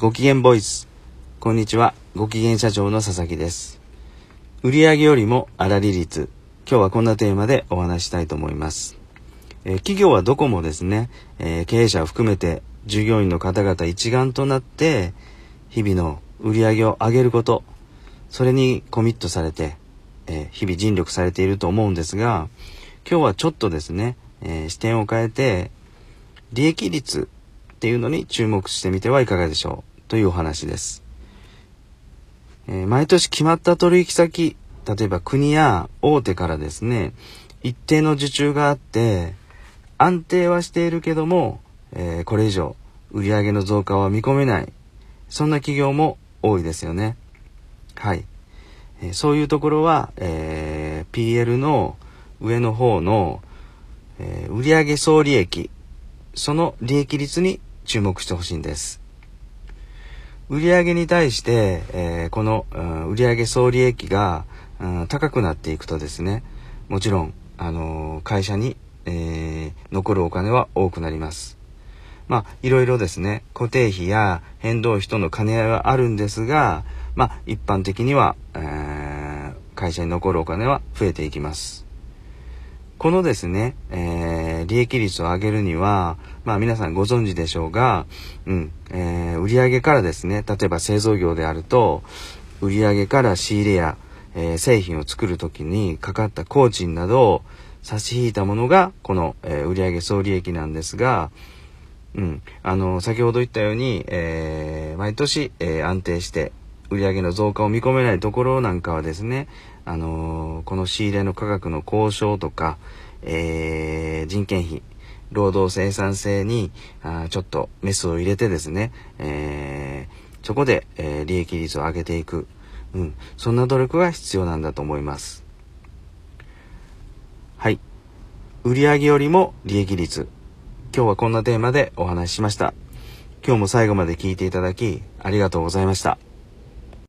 ご機嫌ボイス。こんにちは。ご機嫌社長の佐々木です。売上よりも粗利率。今日はこんなテーマでお話したいと思います。えー、企業はどこもですね、えー、経営者を含めて従業員の方々一丸となって、日々の売り上げを上げること、それにコミットされて、えー、日々尽力されていると思うんですが、今日はちょっとですね、え視点を変えて、利益率っていうのに注目してみてはいかがでしょう。というお話です。え、毎年決まった取引先、例えば国や大手からですね、一定の受注があって、安定はしているけども、えー、これ以上売上の増加は見込めない。そんな企業も多いですよね。はい。え、そういうところは、えー、PL の上の方の、えー、売上総利益、その利益率に注目してほしいんです。売上に対して、えー、この、うん、売上総利益が、うん、高くなっていくとですね、もちろん、あのー、会社に、えー、残るお金は多くなります。まあ、いろいろですね、固定費や変動費との兼ね合いはあるんですが、まあ、一般的には、えー、会社に残るお金は増えていきます。このですね、ー、利益率を上げるには、まあ皆さんご存知でしょうが、うん、えー、売上からですね、例えば製造業であると、売上から仕入れや、えー、製品を作る時にかかった工賃などを差し引いたものが、この、えー、売上総利益なんですが、うん、あの、先ほど言ったように、えー、毎年、えー、安定して、売上の増加を見込めないところなんかはですね、あのー、この仕入れの価格の交渉とか、えー、人件費、労働生産性にあちょっとメスを入れてですね、えー、そこで、えー、利益率を上げていく、うん、そんな努力が必要なんだと思います。はい。売上よりも利益率。今日はこんなテーマでお話ししました。今日も最後まで聞いていただきありがとうございました。